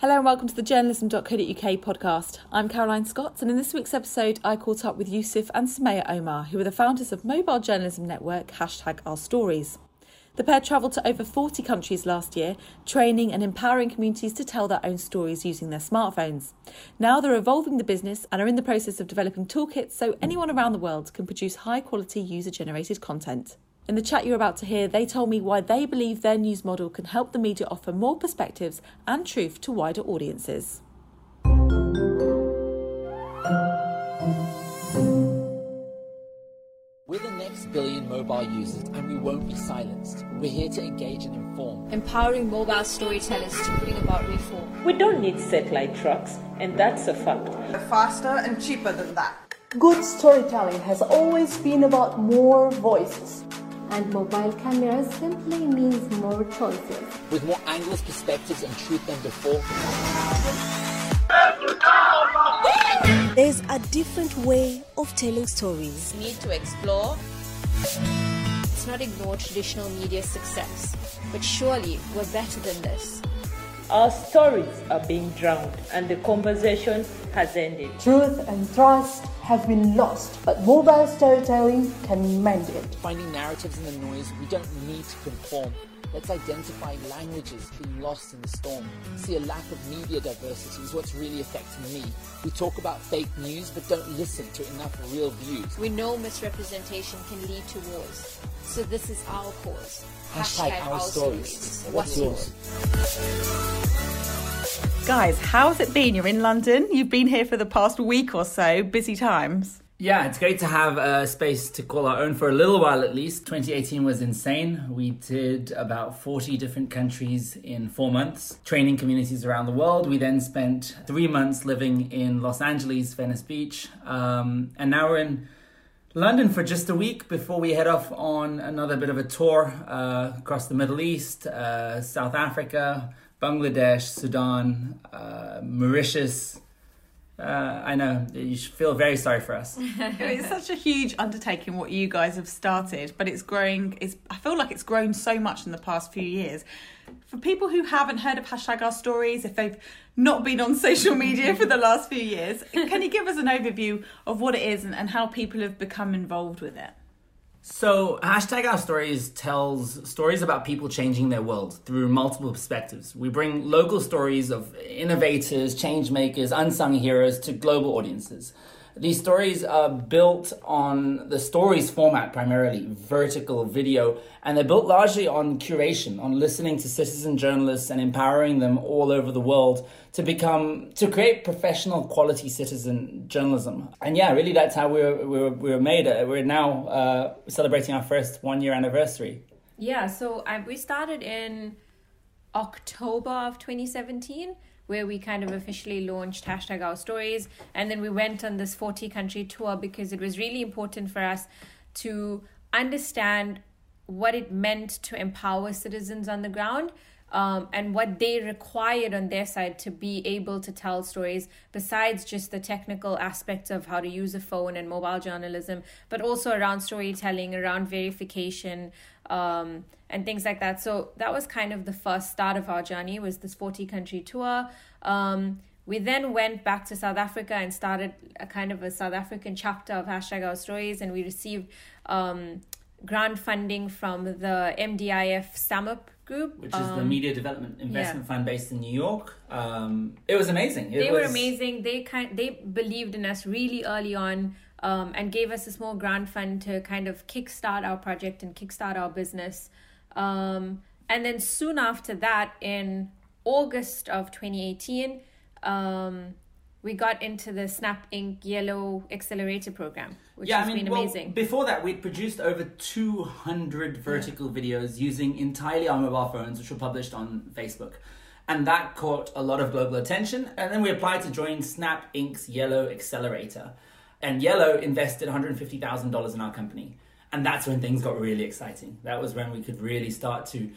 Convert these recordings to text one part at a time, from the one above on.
Hello and welcome to the journalism.co.uk podcast. I'm Caroline Scott, and in this week's episode, I caught up with Yusuf and Sumaya Omar, who are the founders of mobile journalism network hashtag Our Stories. The pair travelled to over 40 countries last year, training and empowering communities to tell their own stories using their smartphones. Now they're evolving the business and are in the process of developing toolkits so anyone around the world can produce high quality user generated content. In the chat you're about to hear, they told me why they believe their news model can help the media offer more perspectives and truth to wider audiences. We're the next billion mobile users and we won't be silenced. We're here to engage and inform. Empowering mobile storytellers to bring about reform. We don't need satellite trucks, and that's a fact. Faster and cheaper than that. Good storytelling has always been about more voices and mobile cameras simply means more choices. With more angles, perspectives, and truth than before. There's a different way of telling stories. Need to explore. Let's not ignore traditional media success, but surely we're better than this. Our stories are being drowned and the conversation has ended. Truth and trust have been lost, but mobile storytelling can mend it. Finding narratives in the noise, we don't need to conform. Let's identify languages being lost in the storm. See a lack of media diversity is what's really affecting me. We talk about fake news, but don't listen to enough real views. We know misrepresentation can lead to wars. So this is our cause. Hashtag, Hashtag our, our, stories. stories. What's, yours? Guys, how's it been? You're in London. You've been here for the past week or so. Busy times. Yeah, it's great to have a space to call our own for a little while at least. 2018 was insane. We did about 40 different countries in four months, training communities around the world. We then spent three months living in Los Angeles, Venice Beach, um, and now we're in London for just a week before we head off on another bit of a tour uh, across the Middle East, uh, South Africa, Bangladesh, Sudan, uh, Mauritius. Uh, I know you should feel very sorry for us. it's such a huge undertaking what you guys have started, but it's growing. It's I feel like it's grown so much in the past few years for people who haven't heard of hashtag our stories, if they've not been on social media for the last few years, can you give us an overview of what it is and, and how people have become involved with it? So, hashtag our stories tells stories about people changing their world through multiple perspectives. We bring local stories of innovators, change makers, unsung heroes to global audiences. These stories are built on the stories format primarily, vertical video, and they're built largely on curation, on listening to citizen journalists and empowering them all over the world to become, to create professional quality citizen journalism. And yeah, really that's how we were, we were, we were made. We're now uh, celebrating our first one year anniversary. Yeah, so I, we started in October of 2017 where we kind of officially launched hashtag our stories. And then we went on this 40 country tour because it was really important for us to understand what it meant to empower citizens on the ground um, and what they required on their side to be able to tell stories besides just the technical aspects of how to use a phone and mobile journalism but also around storytelling around verification um, and things like that. So that was kind of the first start of our journey was this 40 country tour. Um, we then went back to South Africa and started a kind of a South African chapter of hashtag our stories and we received um, grant funding from the MDIF SAMIP group. Which is the um, Media Development Investment yeah. Fund based in New York. Um, it was amazing. It they was... were amazing. They kind they believed in us really early on um, and gave us a small grant fund to kind of kickstart our project and kickstart our business. Um, and then soon after that, in August of 2018, um, we got into the Snap Inc. Yellow Accelerator program, which yeah, has I mean, been amazing. Well, before that, we'd produced over 200 vertical yeah. videos using entirely our mobile phones, which were published on Facebook. And that caught a lot of global attention. And then we applied to join Snap Inc.'s Yellow Accelerator. And Yellow invested $150,000 in our company. And that's when things got really exciting. That was when we could really start to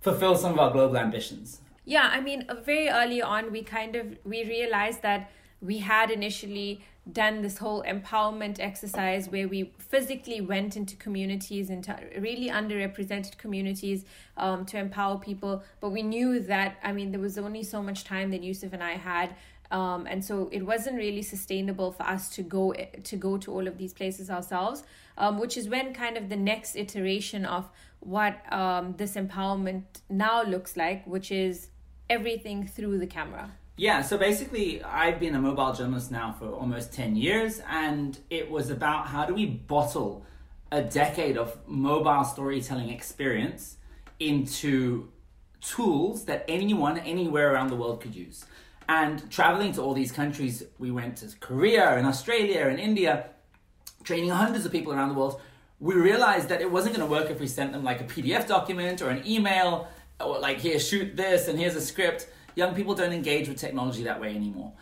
fulfill some of our global ambitions. Yeah, I mean, very early on, we kind of we realized that we had initially done this whole empowerment exercise where we physically went into communities, into really underrepresented communities um, to empower people. But we knew that, I mean, there was only so much time that Yusuf and I had. Um, and so it wasn't really sustainable for us to go to go to all of these places ourselves, um, which is when kind of the next iteration of what um, this empowerment now looks like, which is everything through the camera. Yeah, so basically, I've been a mobile journalist now for almost 10 years, and it was about how do we bottle a decade of mobile storytelling experience into tools that anyone, anywhere around the world could use. And traveling to all these countries, we went to Korea and Australia and India, training hundreds of people around the world. We realized that it wasn't going to work if we sent them like a PDF document or an email, or like, here, shoot this, and here's a script young people don't engage with technology that way anymore.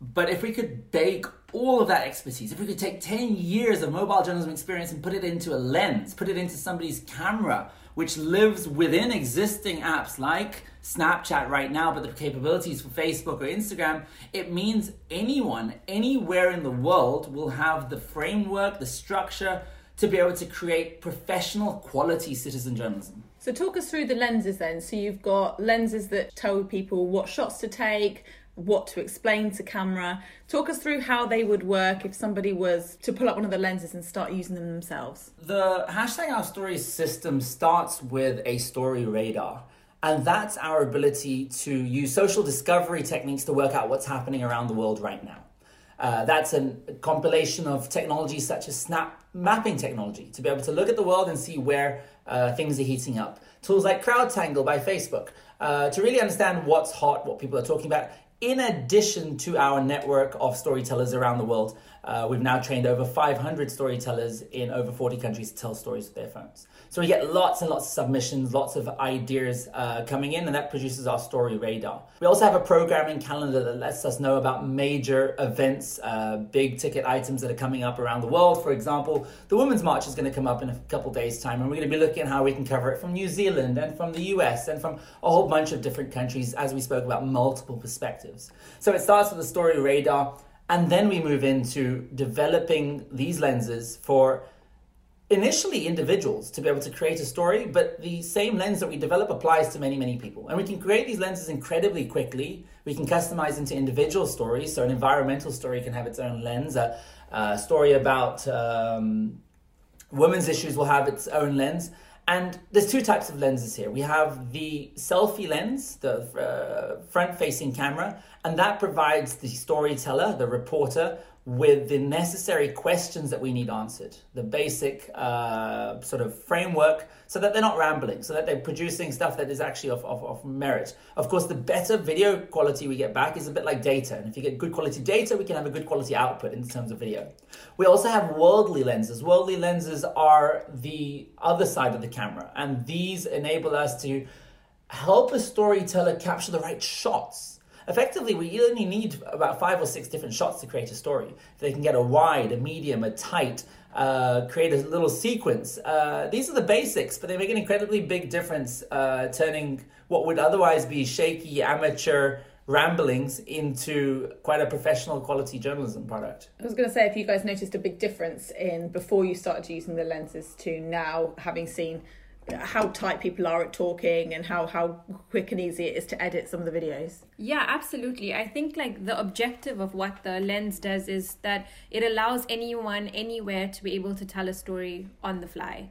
But if we could bake all of that expertise, if we could take 10 years of mobile journalism experience and put it into a lens, put it into somebody's camera, which lives within existing apps like Snapchat right now, but the capabilities for Facebook or Instagram, it means anyone, anywhere in the world will have the framework, the structure to be able to create professional quality citizen journalism. So, talk us through the lenses then. So, you've got lenses that tell people what shots to take, what to explain to camera. Talk us through how they would work if somebody was to pull up one of the lenses and start using them themselves. The hashtag our stories system starts with a story radar. And that's our ability to use social discovery techniques to work out what's happening around the world right now. Uh, that's a compilation of technologies such as snap mapping technology to be able to look at the world and see where uh, things are heating up. Tools like CrowdTangle by Facebook uh, to really understand what's hot, what people are talking about. In addition to our network of storytellers around the world, uh, we've now trained over 500 storytellers in over 40 countries to tell stories with their phones. So we get lots and lots of submissions, lots of ideas uh, coming in, and that produces our story radar. We also have a programming calendar that lets us know about major events, uh, big ticket items that are coming up around the world. For example, the Women's March is going to come up in a couple days' time, and we're going to be looking at how we can cover it from New Zealand and from the US and from a whole bunch of different countries, as we spoke about multiple perspectives. So it starts with the story radar, and then we move into developing these lenses for initially individuals to be able to create a story, but the same lens that we develop applies to many, many people. And we can create these lenses incredibly quickly. We can customize into individual stories. So an environmental story can have its own lens. A, a story about um, women's issues will have its own lens. And there's two types of lenses here. We have the selfie lens, the uh, front facing camera, and that provides the storyteller, the reporter, with the necessary questions that we need answered, the basic uh, sort of framework, so that they're not rambling, so that they're producing stuff that is actually of, of, of, merit. Of course, the better video quality we get back is a bit like data. And if you get good quality data, we can have a good quality output in terms of video. We also have worldly lenses. Worldly lenses are the other side of the camera, and these enable us to help a storyteller capture the right shots Effectively, we only need about five or six different shots to create a story. They can get a wide, a medium, a tight, uh, create a little sequence. Uh, these are the basics, but they make an incredibly big difference, uh, turning what would otherwise be shaky amateur ramblings into quite a professional quality journalism product. I was going to say if you guys noticed a big difference in before you started using the lenses to now having seen how tight people are at talking and how how quick and easy it is to edit some of the videos. Yeah absolutely. I think like the objective of what the lens does is that it allows anyone anywhere to be able to tell a story on the fly.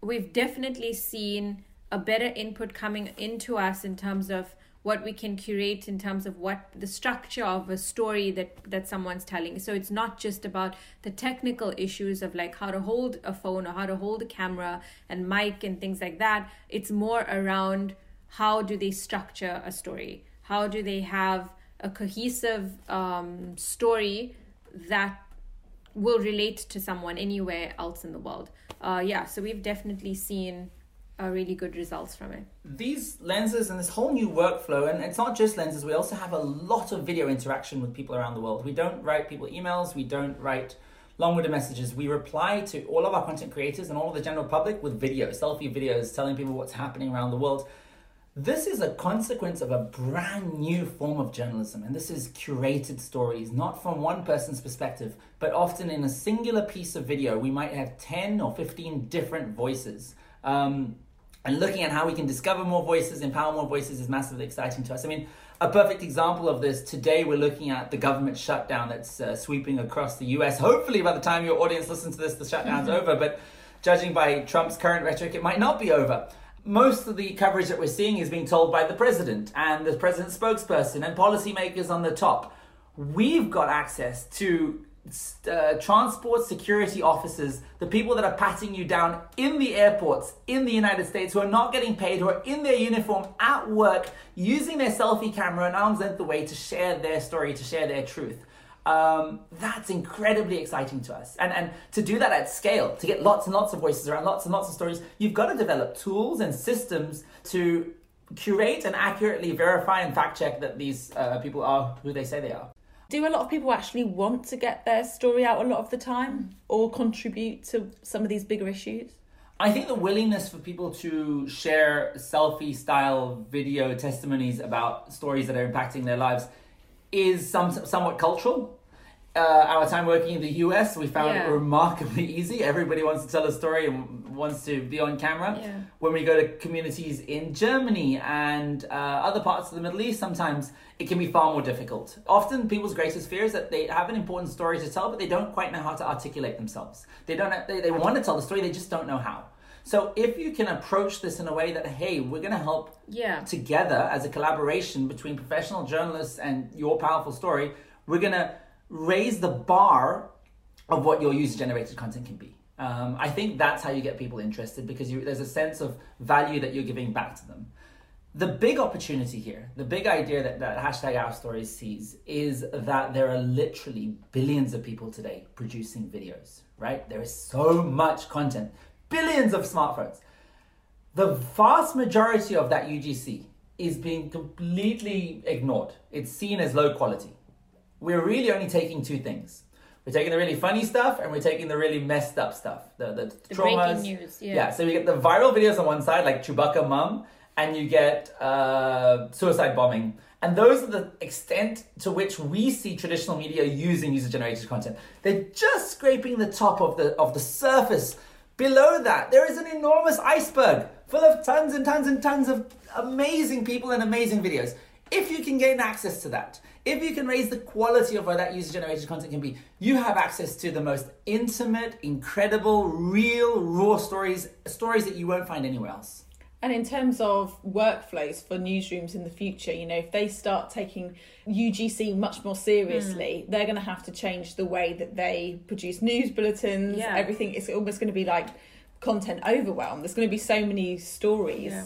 We've definitely seen a better input coming into us in terms of what we can curate in terms of what the structure of a story that that someone's telling. So it's not just about the technical issues of like how to hold a phone or how to hold a camera and mic and things like that. It's more around how do they structure a story? How do they have a cohesive um, story that will relate to someone anywhere else in the world? Uh, yeah so we've definitely seen really good results from it. These lenses and this whole new workflow, and it's not just lenses, we also have a lot of video interaction with people around the world. We don't write people emails, we don't write long winded messages. We reply to all of our content creators and all of the general public with videos, selfie videos, telling people what's happening around the world. This is a consequence of a brand new form of journalism, and this is curated stories, not from one person's perspective, but often in a singular piece of video, we might have 10 or 15 different voices. Um, and looking at how we can discover more voices, empower more voices is massively exciting to us. I mean, a perfect example of this today, we're looking at the government shutdown that's uh, sweeping across the US. Hopefully, by the time your audience listens to this, the shutdown's mm-hmm. over, but judging by Trump's current rhetoric, it might not be over most of the coverage that we're seeing is being told by the president and the president's spokesperson and policymakers on the top. We've got access to uh, transport security officers, the people that are patting you down in the airports in the United States who are not getting paid, who are in their uniform at work, using their selfie camera and arm's length away to share their story, to share their truth um, that's incredibly exciting to us. And, and to do that at scale, to get lots and lots of voices around lots and lots of stories, you've got to develop tools and systems to curate and accurately verify and fact check that these uh, people are who they say they are. Do a lot of people actually want to get their story out a lot of the time mm. or contribute to some of these bigger issues? I think the willingness for people to share selfie style video testimonies about stories that are impacting their lives is some, somewhat cultural. Uh, our time working in the US, we found yeah. it remarkably easy. Everybody wants to tell a story and wants to be on camera. Yeah. When we go to communities in Germany and uh, other parts of the Middle East, sometimes it can be far more difficult. Often, people's greatest fear is that they have an important story to tell, but they don't quite know how to articulate themselves. They don't. They, they want to tell the story, they just don't know how. So if you can approach this in a way that, hey, we're going to help yeah. together as a collaboration between professional journalists and your powerful story, we're going to raise the bar of what your user generated content can be. Um, I think that's how you get people interested because you, there's a sense of value that you're giving back to them. The big opportunity here, the big idea that, that hashtag Our Stories sees is that there are literally billions of people today producing videos, right? There is so much content billions of smartphones. The vast majority of that UGC is being completely ignored. It's seen as low quality. We're really only taking two things. We're taking the really funny stuff and we're taking the really messed up stuff. The, the, the traumas. breaking news, yeah. Yeah, so we get the viral videos on one side, like Chewbacca Mum, and you get uh, suicide bombing. And those are the extent to which we see traditional media using user generated content. They're just scraping the top of the of the surface Below that, there is an enormous iceberg full of tons and tons and tons of amazing people and amazing videos. If you can gain access to that, if you can raise the quality of where that user generated content can be, you have access to the most intimate, incredible, real, raw stories, stories that you won't find anywhere else. And in terms of workflows for newsrooms in the future, you know, if they start taking UGC much more seriously, mm. they're going to have to change the way that they produce news bulletins. Yeah. Everything is almost going to be like content overwhelm. There's going to be so many stories. Yeah.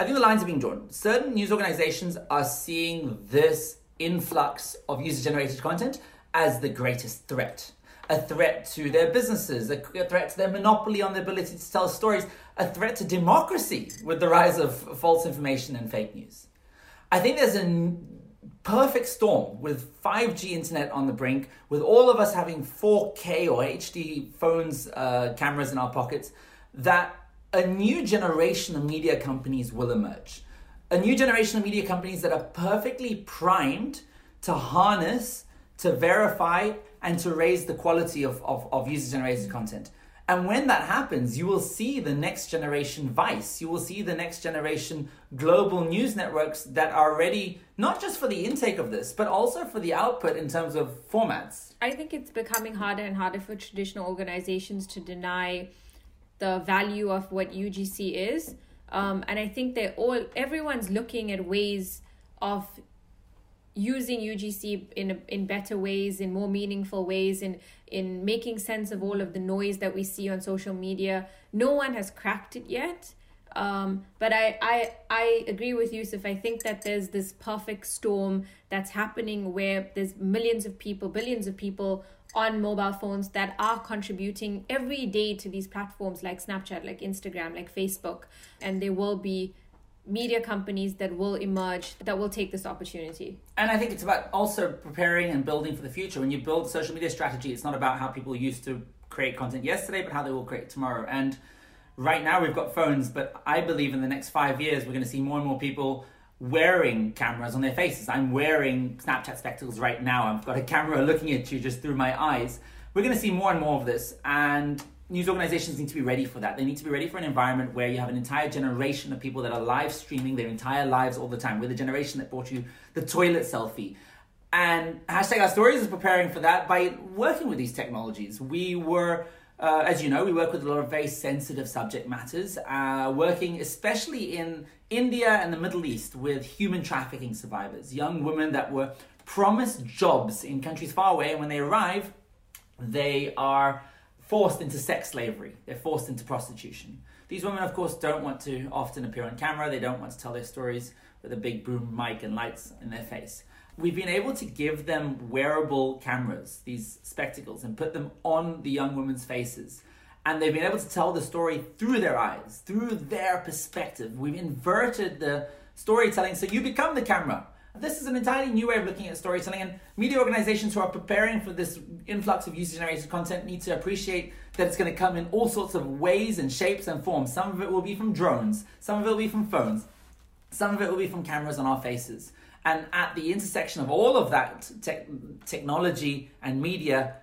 I think the lines are being drawn. Certain news organizations are seeing this influx of user generated content as the greatest threat a threat to their businesses, a threat to their monopoly on the ability to tell stories, a threat to democracy with the rise of false information and fake news. I think there's a perfect storm with 5G internet on the brink, with all of us having 4K or HD phones, uh, cameras in our pockets, that a new generation of media companies will emerge. A new generation of media companies that are perfectly primed to harness, to verify, and to raise the quality of, of, of user generated content. And when that happens, you will see the next generation Vice. You will see the next generation global news networks that are ready not just for the intake of this, but also for the output in terms of formats. I think it's becoming harder and harder for traditional organizations to deny the value of what UGC is. Um, and I think they're all, everyone's looking at ways of using UGC in in better ways, in more meaningful ways, in in making sense of all of the noise that we see on social media. No one has cracked it yet. Um, but I, I I agree with Yusuf. I think that there's this perfect storm that's happening where there's millions of people, billions of people on mobile phones that are contributing every day to these platforms like Snapchat, like Instagram, like Facebook, and there will be media companies that will emerge that will take this opportunity. And I think it's about also preparing and building for the future. When you build social media strategy, it's not about how people used to create content yesterday, but how they will create tomorrow. And right now we've got phones, but I believe in the next five years we're going to see more and more people wearing cameras on their faces. I'm wearing Snapchat spectacles right now. I've got a camera looking at you just through my eyes. We're going to see more and more of this, and news organizations need to be ready for that. They need to be ready for an environment where you have an entire generation of people that are live streaming their entire lives all the time. We're the generation that brought you the toilet selfie. And hashtag our stories is preparing for that by working with these technologies. We were uh, as you know, we work with a lot of very sensitive subject matters, uh, working especially in India and the Middle East with human trafficking survivors, young women that were promised jobs in countries far away, and when they arrive, they are forced into sex slavery, they're forced into prostitution. These women, of course, don't want to often appear on camera, they don't want to tell their stories with a big boom mic and lights in their face we've been able to give them wearable cameras, these spectacles, and put them on the young women's faces. And they've been able to tell the story through their eyes, through their perspective. We've inverted the storytelling so you become the camera. This is an entirely new way of looking at storytelling, and media organizations who are preparing for this influx of user generated content need to appreciate that it's going to come in all sorts of ways and shapes and forms. Some of it will be from drones, some of it will be from phones, some of it will be from cameras on our faces. And at the intersection of all of that te- technology and media,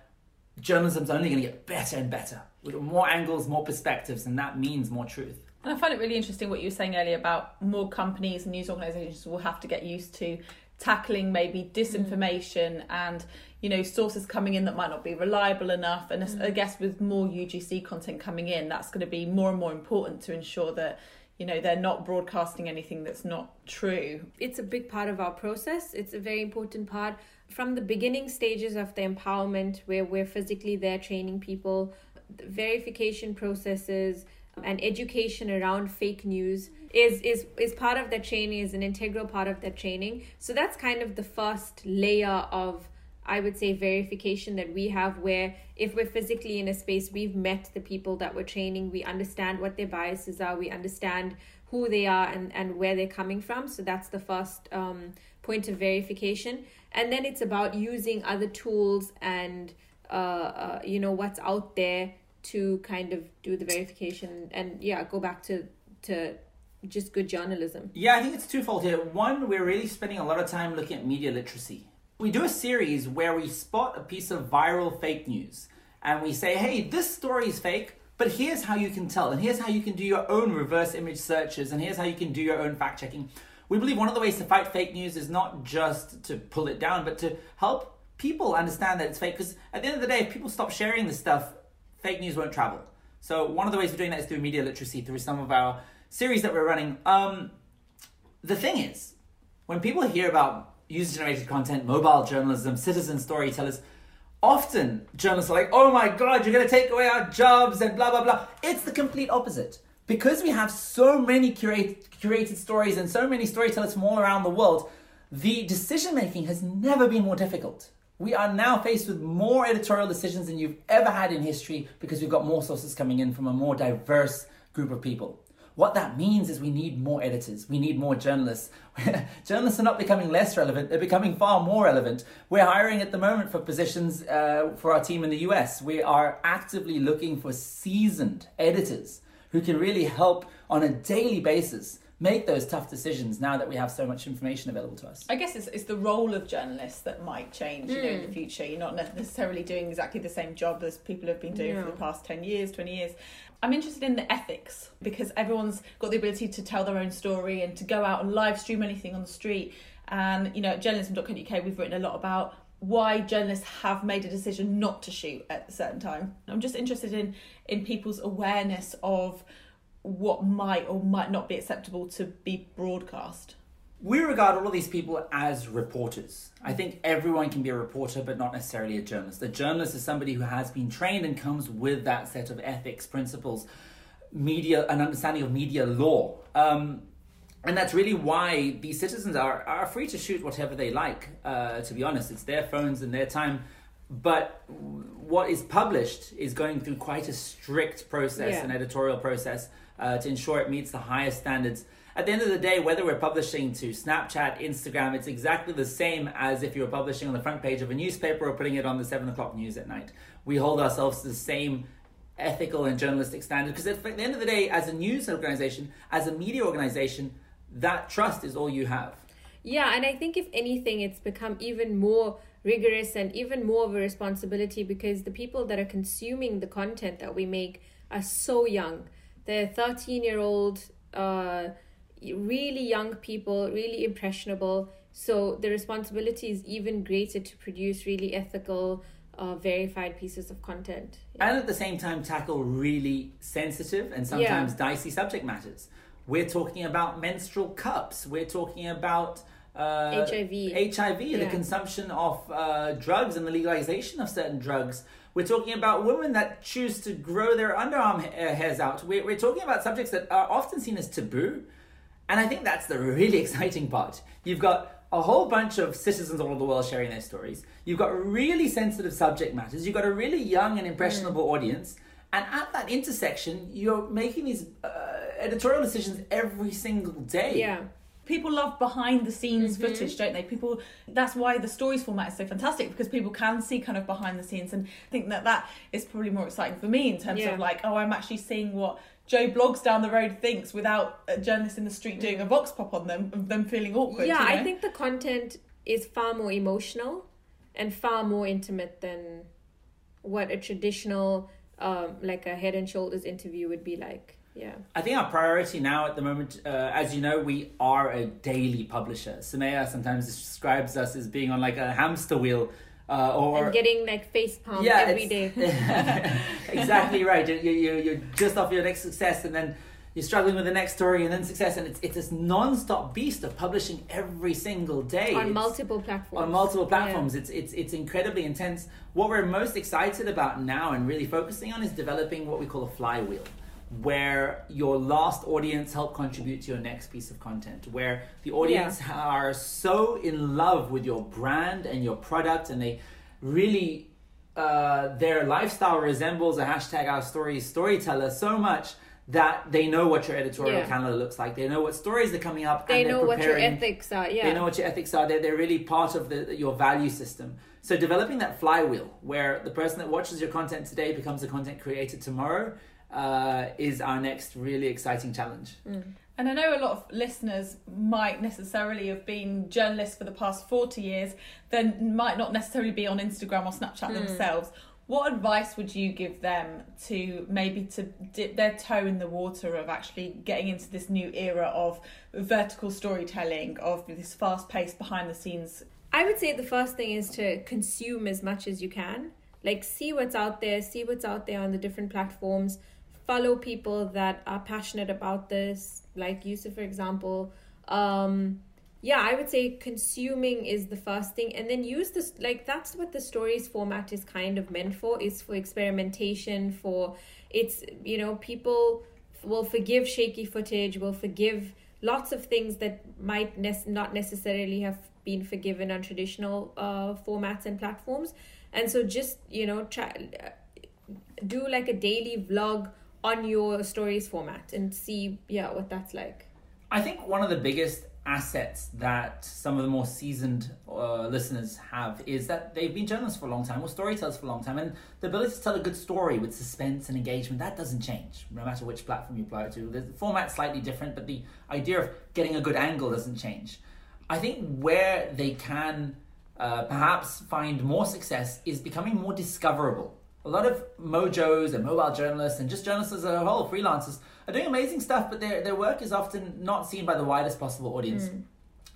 journalism's only going to get better and better with more angles, more perspectives, and that means more truth. And I find it really interesting what you were saying earlier about more companies and news organisations will have to get used to tackling maybe disinformation mm. and you know sources coming in that might not be reliable enough and mm. i guess with more ugc content coming in that's going to be more and more important to ensure that you know they're not broadcasting anything that's not true. It's a big part of our process. It's a very important part. From the beginning stages of the empowerment where we're physically there training people the verification processes and education around fake news is is is part of that training is an integral part of that training. So that's kind of the first layer of I would say verification that we have where if we're physically in a space, we've met the people that we're training, we understand what their biases are, we understand who they are and, and where they're coming from. So that's the first um, point of verification. And then it's about using other tools and, uh, uh, you know, what's out there to kind of do the verification and, yeah, go back to, to just good journalism. Yeah, I think it's twofold here. One, we're really spending a lot of time looking at media literacy we do a series where we spot a piece of viral fake news and we say, hey, this story is fake, but here's how you can tell, and here's how you can do your own reverse image searches, and here's how you can do your own fact checking. We believe one of the ways to fight fake news is not just to pull it down, but to help people understand that it's fake. Because at the end of the day, if people stop sharing this stuff, fake news won't travel. So one of the ways we're doing that is through media literacy, through some of our series that we're running. Um, the thing is, when people hear about user generated content, mobile journalism, citizen storytellers. Often journalists are like, oh my god, you're going to take away our jobs and blah, blah, blah. It's the complete opposite. Because we have so many curate, curated stories and so many storytellers from all around the world, the decision making has never been more difficult. We are now faced with more editorial decisions than you've ever had in history because we've got more sources coming in from a more diverse group of people. What that means is we need more editors, we need more journalists. journalists are not becoming less relevant, they're becoming far more relevant. We're hiring at the moment for positions uh, for our team in the US. We are actively looking for seasoned editors who can really help on a daily basis make those tough decisions now that we have so much information available to us. I guess it's, it's the role of journalists that might change mm. you know, in the hmm. future. You're not necessarily doing exactly the same job as people have been doing for the past 10 years, 20 years. I'm interested in the ethics because everyone's got the ability to tell their own story and to go out and live stream anything on the street. And, you know, at journalism.co.uk, we've written a lot about why journalists have made a decision not to shoot at a certain time. I'm just interested in in people's awareness of what might or might not be acceptable to be broadcast we regard all of these people as reporters. I think everyone can be a reporter, but not necessarily a journalist. A journalist is somebody who has been trained and comes with that set of ethics, principles, media, an understanding of media law. Um, and that's really why these citizens are, are free to shoot whatever they like, uh, to be honest. It's their phones and their time. But what is published is going through quite a strict process, yeah. an editorial process, uh, to ensure it meets the highest standards at the end of the day, whether we're publishing to Snapchat, Instagram, it's exactly the same as if you were publishing on the front page of a newspaper or putting it on the seven o'clock news at night. We hold ourselves to the same ethical and journalistic standards. Because at the end of the day, as a news organization, as a media organization, that trust is all you have. Yeah, and I think if anything, it's become even more rigorous and even more of a responsibility because the people that are consuming the content that we make are so young. They're 13 year old, uh, really young people, really impressionable. So the responsibility is even greater to produce really ethical, uh, verified pieces of content. Yeah. And at the same time, tackle really sensitive and sometimes yeah. dicey subject matters. We're talking about menstrual cups. We're talking about uh, HIV, HIV, yeah. the consumption of uh, drugs and the legalization of certain drugs. We're talking about women that choose to grow their underarm ha- hairs out. We're, we're talking about subjects that are often seen as taboo. And I think that's the really exciting part. You've got a whole bunch of citizens all over the world sharing their stories. You've got really sensitive subject matters. You've got a really young and impressionable mm. audience. And at that intersection, you're making these uh, editorial decisions every single day. Yeah people love behind the scenes mm-hmm. footage don't they people that's why the stories format is so fantastic because people can see kind of behind the scenes and think that that is probably more exciting for me in terms yeah. of like oh i'm actually seeing what joe bloggs down the road thinks without a journalist in the street doing a vox pop on them of them feeling awkward yeah you know? i think the content is far more emotional and far more intimate than what a traditional um, like a head and shoulders interview would be like yeah. I think our priority now at the moment, uh, as you know, we are a daily publisher. Sumaya sometimes describes us as being on like a hamster wheel. Uh, or and getting like face palm yeah, every day. exactly right. You, you, you're just off your next success and then you're struggling with the next story and then success and it's it's this non-stop beast of publishing every single day on it's, multiple platforms on multiple platforms yeah. it's it's it's incredibly intense what we're most excited about now and really focusing on is developing what we call a flywheel where your last audience help contribute to your next piece of content where the audience yeah. are so in love with your brand and your product and they really uh, their lifestyle resembles a hashtag our stories storyteller so much that they know what your editorial yeah. calendar looks like. They know what stories are coming up. They know what your ethics are. Yeah, they know what your ethics are. They're, they're really part of the, your value system. So developing that flywheel, where the person that watches your content today becomes a content creator tomorrow, uh, is our next really exciting challenge. Mm. And I know a lot of listeners might necessarily have been journalists for the past 40 years, then might not necessarily be on Instagram or Snapchat mm. themselves. What advice would you give them to maybe to dip their toe in the water of actually getting into this new era of vertical storytelling, of this fast paced behind the scenes? I would say the first thing is to consume as much as you can. Like, see what's out there, see what's out there on the different platforms follow people that are passionate about this, like Yusuf, for example. Um, yeah, I would say consuming is the first thing, and then use this like that's what the stories format is kind of meant for. Is for experimentation. For it's you know people will forgive shaky footage, will forgive lots of things that might ne- not necessarily have been forgiven on traditional uh, formats and platforms. And so just you know try do like a daily vlog on your stories format and see yeah what that's like. I think one of the biggest assets that some of the more seasoned uh, listeners have is that they've been journalists for a long time or storytellers for a long time and the ability to tell a good story with suspense and engagement that doesn't change no matter which platform you apply it to. The format's slightly different but the idea of getting a good angle doesn't change. I think where they can uh, perhaps find more success is becoming more discoverable a lot of mojos and mobile journalists and just journalists as a whole, freelancers, are doing amazing stuff, but their, their work is often not seen by the widest possible audience. Mm.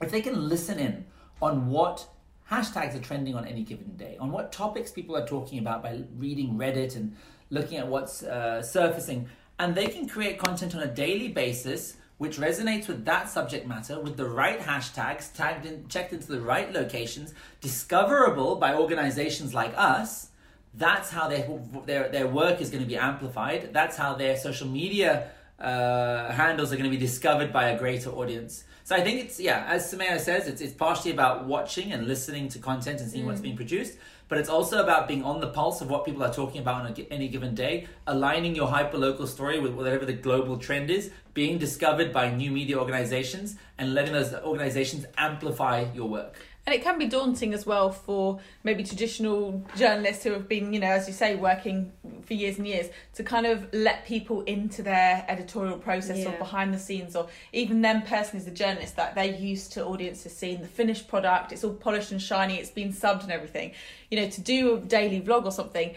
If they can listen in on what hashtags are trending on any given day, on what topics people are talking about by reading Reddit and looking at what's uh, surfacing, and they can create content on a daily basis which resonates with that subject matter with the right hashtags tagged in checked into the right locations discoverable by organizations like us that's how their their their work is going to be amplified. That's how their social media uh, handles are going to be discovered by a greater audience. So I think it's yeah, as Sumaya says, it's it's partially about watching and listening to content and seeing mm. what's being produced, but it's also about being on the pulse of what people are talking about on a, any given day, aligning your hyper local story with whatever the global trend is, being discovered by new media organizations, and letting those organizations amplify your work. And it can be daunting as well for maybe traditional journalists who have been, you know, as you say, working for years and years to kind of let people into their editorial process or behind the scenes, or even them personally as a journalist, that they're used to audiences seeing the finished product, it's all polished and shiny, it's been subbed and everything. You know, to do a daily vlog or something,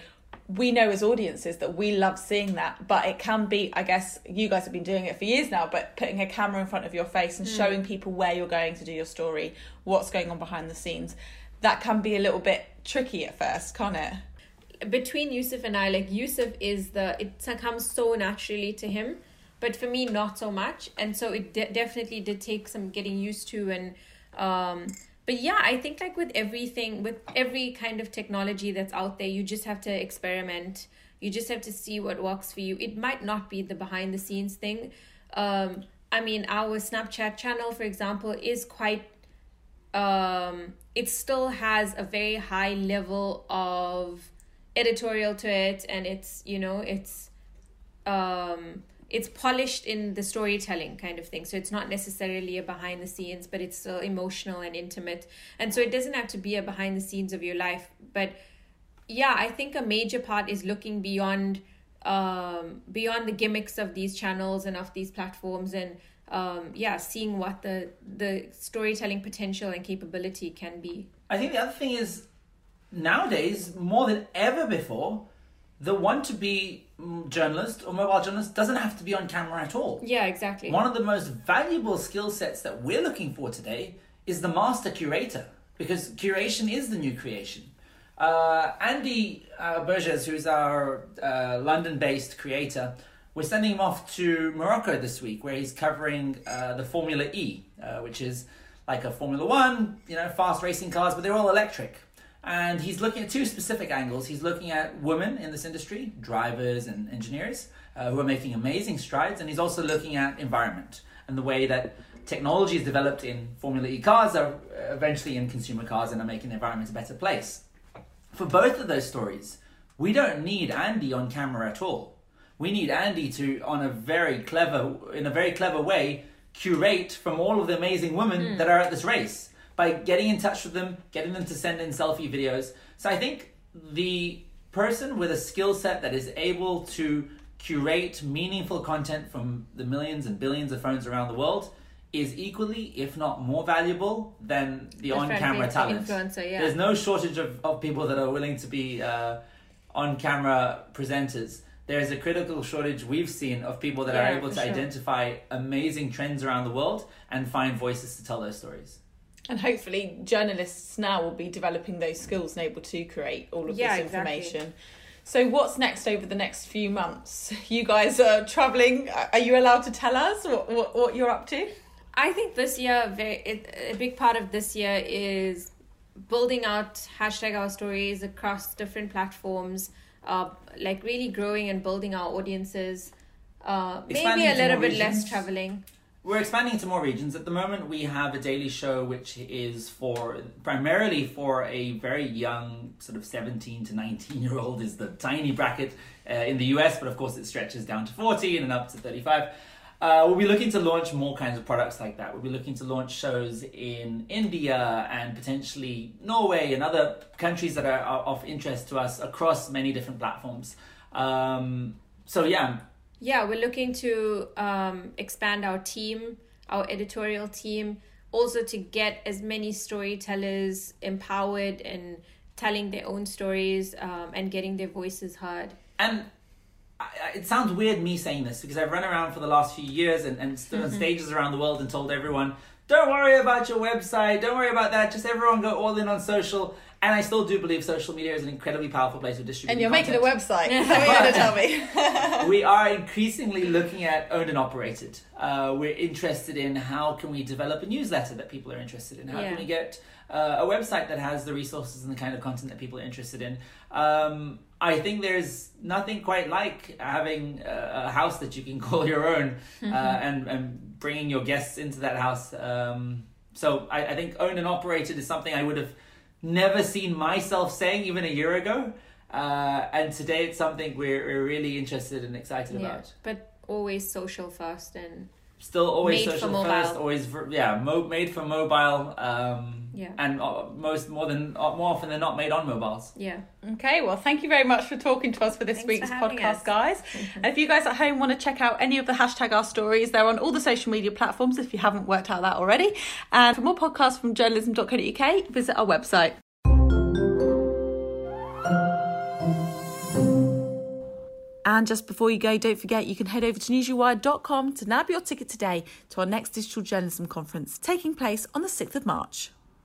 we know as audiences that we love seeing that, but it can be, I guess, you guys have been doing it for years now, but putting a camera in front of your face and Mm. showing people where you're going to do your story, what's going on behind the scenes, that can be a little bit tricky at first, can't it? between Yusuf and I, like Yusuf is the it comes so naturally to him, but for me not so much, and so it de- definitely did take some getting used to and um. But yeah, I think like with everything, with every kind of technology that's out there, you just have to experiment. You just have to see what works for you. It might not be the behind the scenes thing. Um, I mean, our Snapchat channel, for example, is quite um it still has a very high level of editorial to it and it's you know it's um it's polished in the storytelling kind of thing. So it's not necessarily a behind the scenes but it's still emotional and intimate. And so it doesn't have to be a behind the scenes of your life. But yeah i think a major part is looking beyond um beyond the gimmicks of these channels and of these platforms and um yeah seeing what the the storytelling potential and capability can be. I think the other thing is nowadays, more than ever before, the want to be journalist or mobile journalist doesn't have to be on camera at all. yeah exactly One of the most valuable skill sets that we're looking for today is the master curator, because curation is the new creation. Uh, Andy uh, Burgess, who's our uh, London based creator, we're sending him off to Morocco this week, where he's covering uh, the Formula E, uh, which is like a Formula One, you know, fast racing cars, but they're all electric. And he's looking at two specific angles. He's looking at women in this industry, drivers and engineers, uh, who are making amazing strides. And he's also looking at environment and the way that technology is developed in Formula E cars are eventually in consumer cars and are making the environment a better place. For both of those stories, we don't need Andy on camera at all. We need Andy to, on a very clever, in a very clever way, curate from all of the amazing women that are at this race by getting in touch with them, getting them to send in selfie videos. So I think the person with a skill set that is able to curate meaningful content from the millions and billions of phones around the world is equally, if not more valuable than the, The on-camera talent. yeah. There's no shortage of, of people that are willing to be uh, on-camera presenters. There's a critical shortage we've seen of people that are able to sure. identify amazing trends around the world and find voices to tell those stories. And hopefully, journalists now will be developing those skills and able to create all of Yeah, this exactly. information. So, what's next over the next few months? You guys are traveling. Are you allowed to tell us what, what, what you're up to? I think this year, a big part of this year is building out hashtag our stories across different platforms. Uh, like really growing and building our audiences. Uh, maybe a little more bit less traveling. We're expanding to more regions. At the moment, we have a daily show which is for primarily for a very young, sort of 17 to 19 year old, is the tiny bracket uh, in the US, but of course it stretches down to 40 and then up to 35. Uh, we'll be looking to launch more kinds of products like that. We'll be looking to launch shows in India and potentially Norway and other countries that are, are of interest to us across many different platforms. Um, so, yeah, Yeah, we're looking to um, expand our team, our editorial team, also to get as many storytellers empowered and telling their own stories um, and getting their voices heard. and it sounds weird me saying this because I've run around for the last few years and, and stood on stages around the world and told everyone, don't worry about your website, don't worry about that, just everyone go all in on social. And I still do believe social media is an incredibly powerful place to distribute. And you're making a website. Is that you're going to tell me? we are increasingly looking at owned and operated. Uh, we're interested in how can we develop a newsletter that people are interested in. How Yeah. can we get uh, a website that has the resources and the kind of content that people are interested in. Um, I think there's nothing quite like having a, a house that you can call your own uh, and and bringing your guests into that house. Um, so I, I think owned and operated is something I would have never seen myself saying even a year ago. Uh, and today it's something we're, we're really interested and excited Yeah, about. but always social first and still always Made social mobile. first, always for, yeah, mo- made for mobile. Um, Yeah. and uh, most more than uh, more often than not made on mobiles. Yeah. Okay, well, thank you very much for talking to us for this Thanks week's for having podcast, us. guys. And if you guys at home want to check out any of the hashtag our stories, they're on all the social media platforms if you haven't worked out that already. And for more podcasts from journalism.co.uk, visit our website. And just before you go, don't forget you can head over to newsrewired.com to nab your ticket today to our next digital journalism conference taking place on the 6th of March.